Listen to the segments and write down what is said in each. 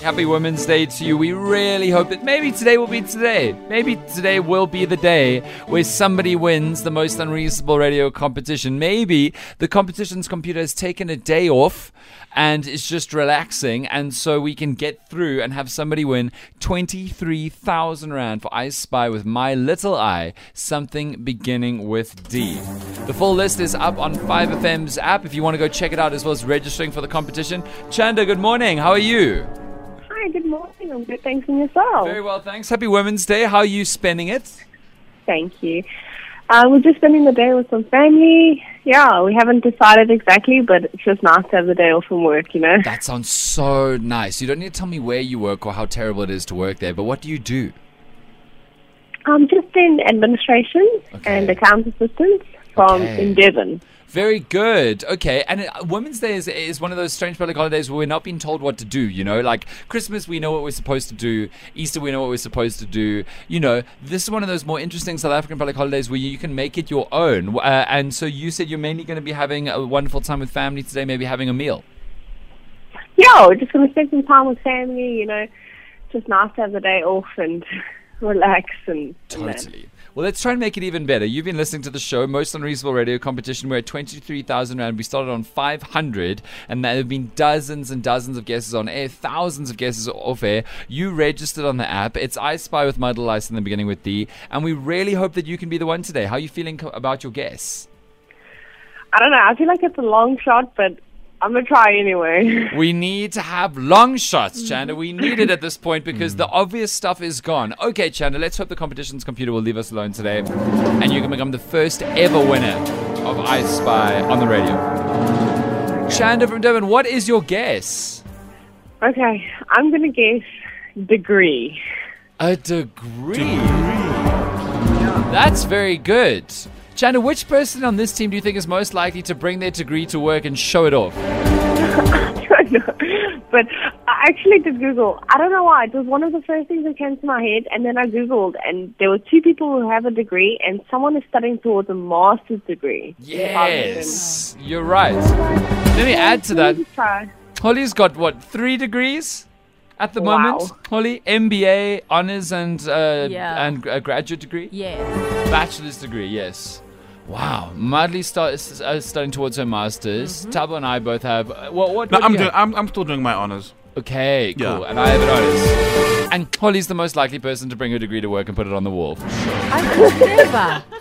Happy Women's Day to you. We really hope that maybe today will be today. Maybe today will be the day where somebody wins the most unreasonable radio competition. Maybe the competition's computer has taken a day off and it's just relaxing, and so we can get through and have somebody win 23,000 Rand for I Spy with My Little Eye, something beginning with D. The full list is up on 5FM's app if you want to go check it out as well as registering for the competition. Chanda, good morning. How are you? Hi, good morning. I'm good. Thanks and yourself. Very well, thanks. Happy Women's Day. How are you spending it? Thank you. Uh, we're just spending the day with some family. Yeah, we haven't decided exactly, but it's just nice to have the day off from work, you know? That sounds so nice. You don't need to tell me where you work or how terrible it is to work there, but what do you do? I'm just in administration Okay. and account assistance from Okay. in Durban. Very good. Okay. And uh, Women's Day is, is one of those strange public holidays where we're not being told what to do, you know? Like Christmas, we know what we're supposed to do. Easter, we know what we're supposed to do. You know, this is one of those more interesting South African public holidays where you can make it your own. Uh, and so you said you're mainly going to be having a wonderful time with family today, maybe having a meal. Yeah, just going to spend some time with family, you know? Just nice to have the day off and relax and. Totally. Well, let's try and make it even better. You've been listening to the show, Most Unreasonable Radio Competition. We're at 23,000 Rand. We started on 500, and there have been dozens and dozens of guesses on air, thousands of guesses off air. You registered on the app. It's I Spy with Muddle Ice in the beginning with D, and we really hope that you can be the one today. How are you feeling co- about your guess? I don't know. I feel like it's a long shot, but I'm to try anyway. We need to have long shots, Chanda. We need it at this point because the obvious stuff is gone. Okay, Chanda, let's hope the competition's computer will leave us alone today and you can become the first ever winner of I Spy on the radio. Chanda from Durban, what is your guess? okay, I'm to guess degree. A degree. That's very good. Chanda, which person on this team do you think is most likely to bring their degree to work and show it off? I don't know. But I actually did Google. I don't know why. It was one of the first things that came to my head, and then I Googled, and there were two people who have a degree, and someone is studying towards a master's degree. Yes, you're right. Let me add to that. Holly's got what three degrees at the Wow. moment. Holly, MBA, honors, and uh, Yeah. and a graduate degree, Yes. bachelor's degree. Yes. Wow, Madly start, is uh, studying towards her masters. Mm-hmm. Tabo and I both have. Uh, what? What? No, do I'm doing. I'm, I'm still doing my honors. Okay, cool. Yeah. And I have an honors. And Holly's the most likely person to bring her degree to work and put it on the wall. I would never.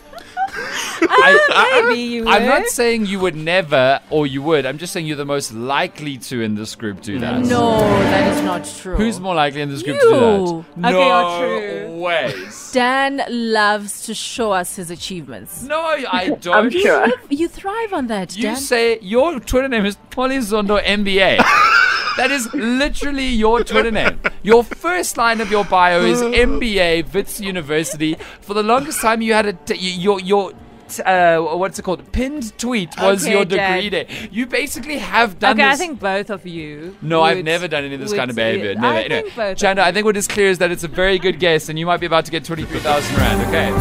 I, Maybe you I'm not saying you would never or you would. I'm just saying you're the most likely to in this group do that. No, that is not true. Who's more likely in this group to do You. that? Okay, no you're true. ways. Dan loves to show us his achievements. No, I don't. I'm sure. You thrive on that, You Dan. say your Twitter name is Polizondo MBA. that is literally your Twitter name. Your first line of your bio is MBA Wits University. For the longest time, you had a t- y- your your. T- Uh, what's it called? Pinned tweet was Okay, your Dad. degree there. You basically have done Okay, this. I think both of you. No, I've never done any of this would kind of say- behavior. Never. I Anyway, think both. Chanda, you. I think what is clear is that it's a very good guess, and you might be about to get 23,000 Rand, okay?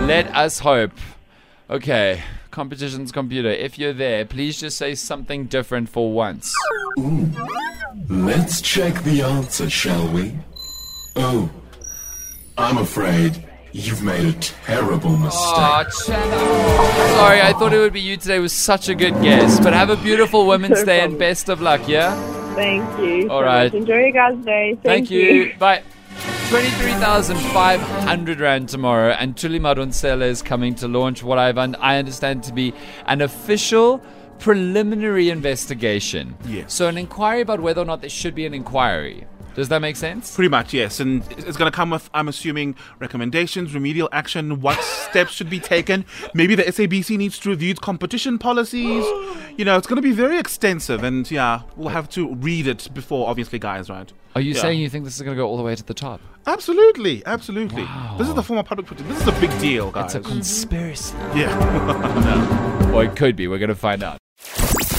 Let us hope. Okay, competition's computer, if you're there, please just say something different for once. Let's check the answer, shall we? Oh, I'm afraid you've made a terrible mistake. Oh, Chanda. Sorry, I thought it would be you today. It was such a good guess. But have a beautiful Women's Day and best of luck, yeah? Thank you. All so right. much. Enjoy your guys' day. Thank, Thank, you. Bye. 23,500 Rand tomorrow, and Thuli Madonsela is coming to launch what I've un- I understand to be an official preliminary investigation. Yes. So, an inquiry about whether or not there should be an inquiry. Does that make sense? Pretty much, yes. And it's going to come with, I'm assuming, recommendations, remedial action, what steps should be taken. Maybe the SABC needs to review its competition policies. You know, it's going to be very extensive. And yeah, we'll have to read it before, obviously, guys, right? Are you Yeah. saying you think this is going to go all the way to the top? Absolutely, absolutely. This is the former public. This is a big deal, guys. It's a conspiracy. yeah. Or it could be. We're going to find out.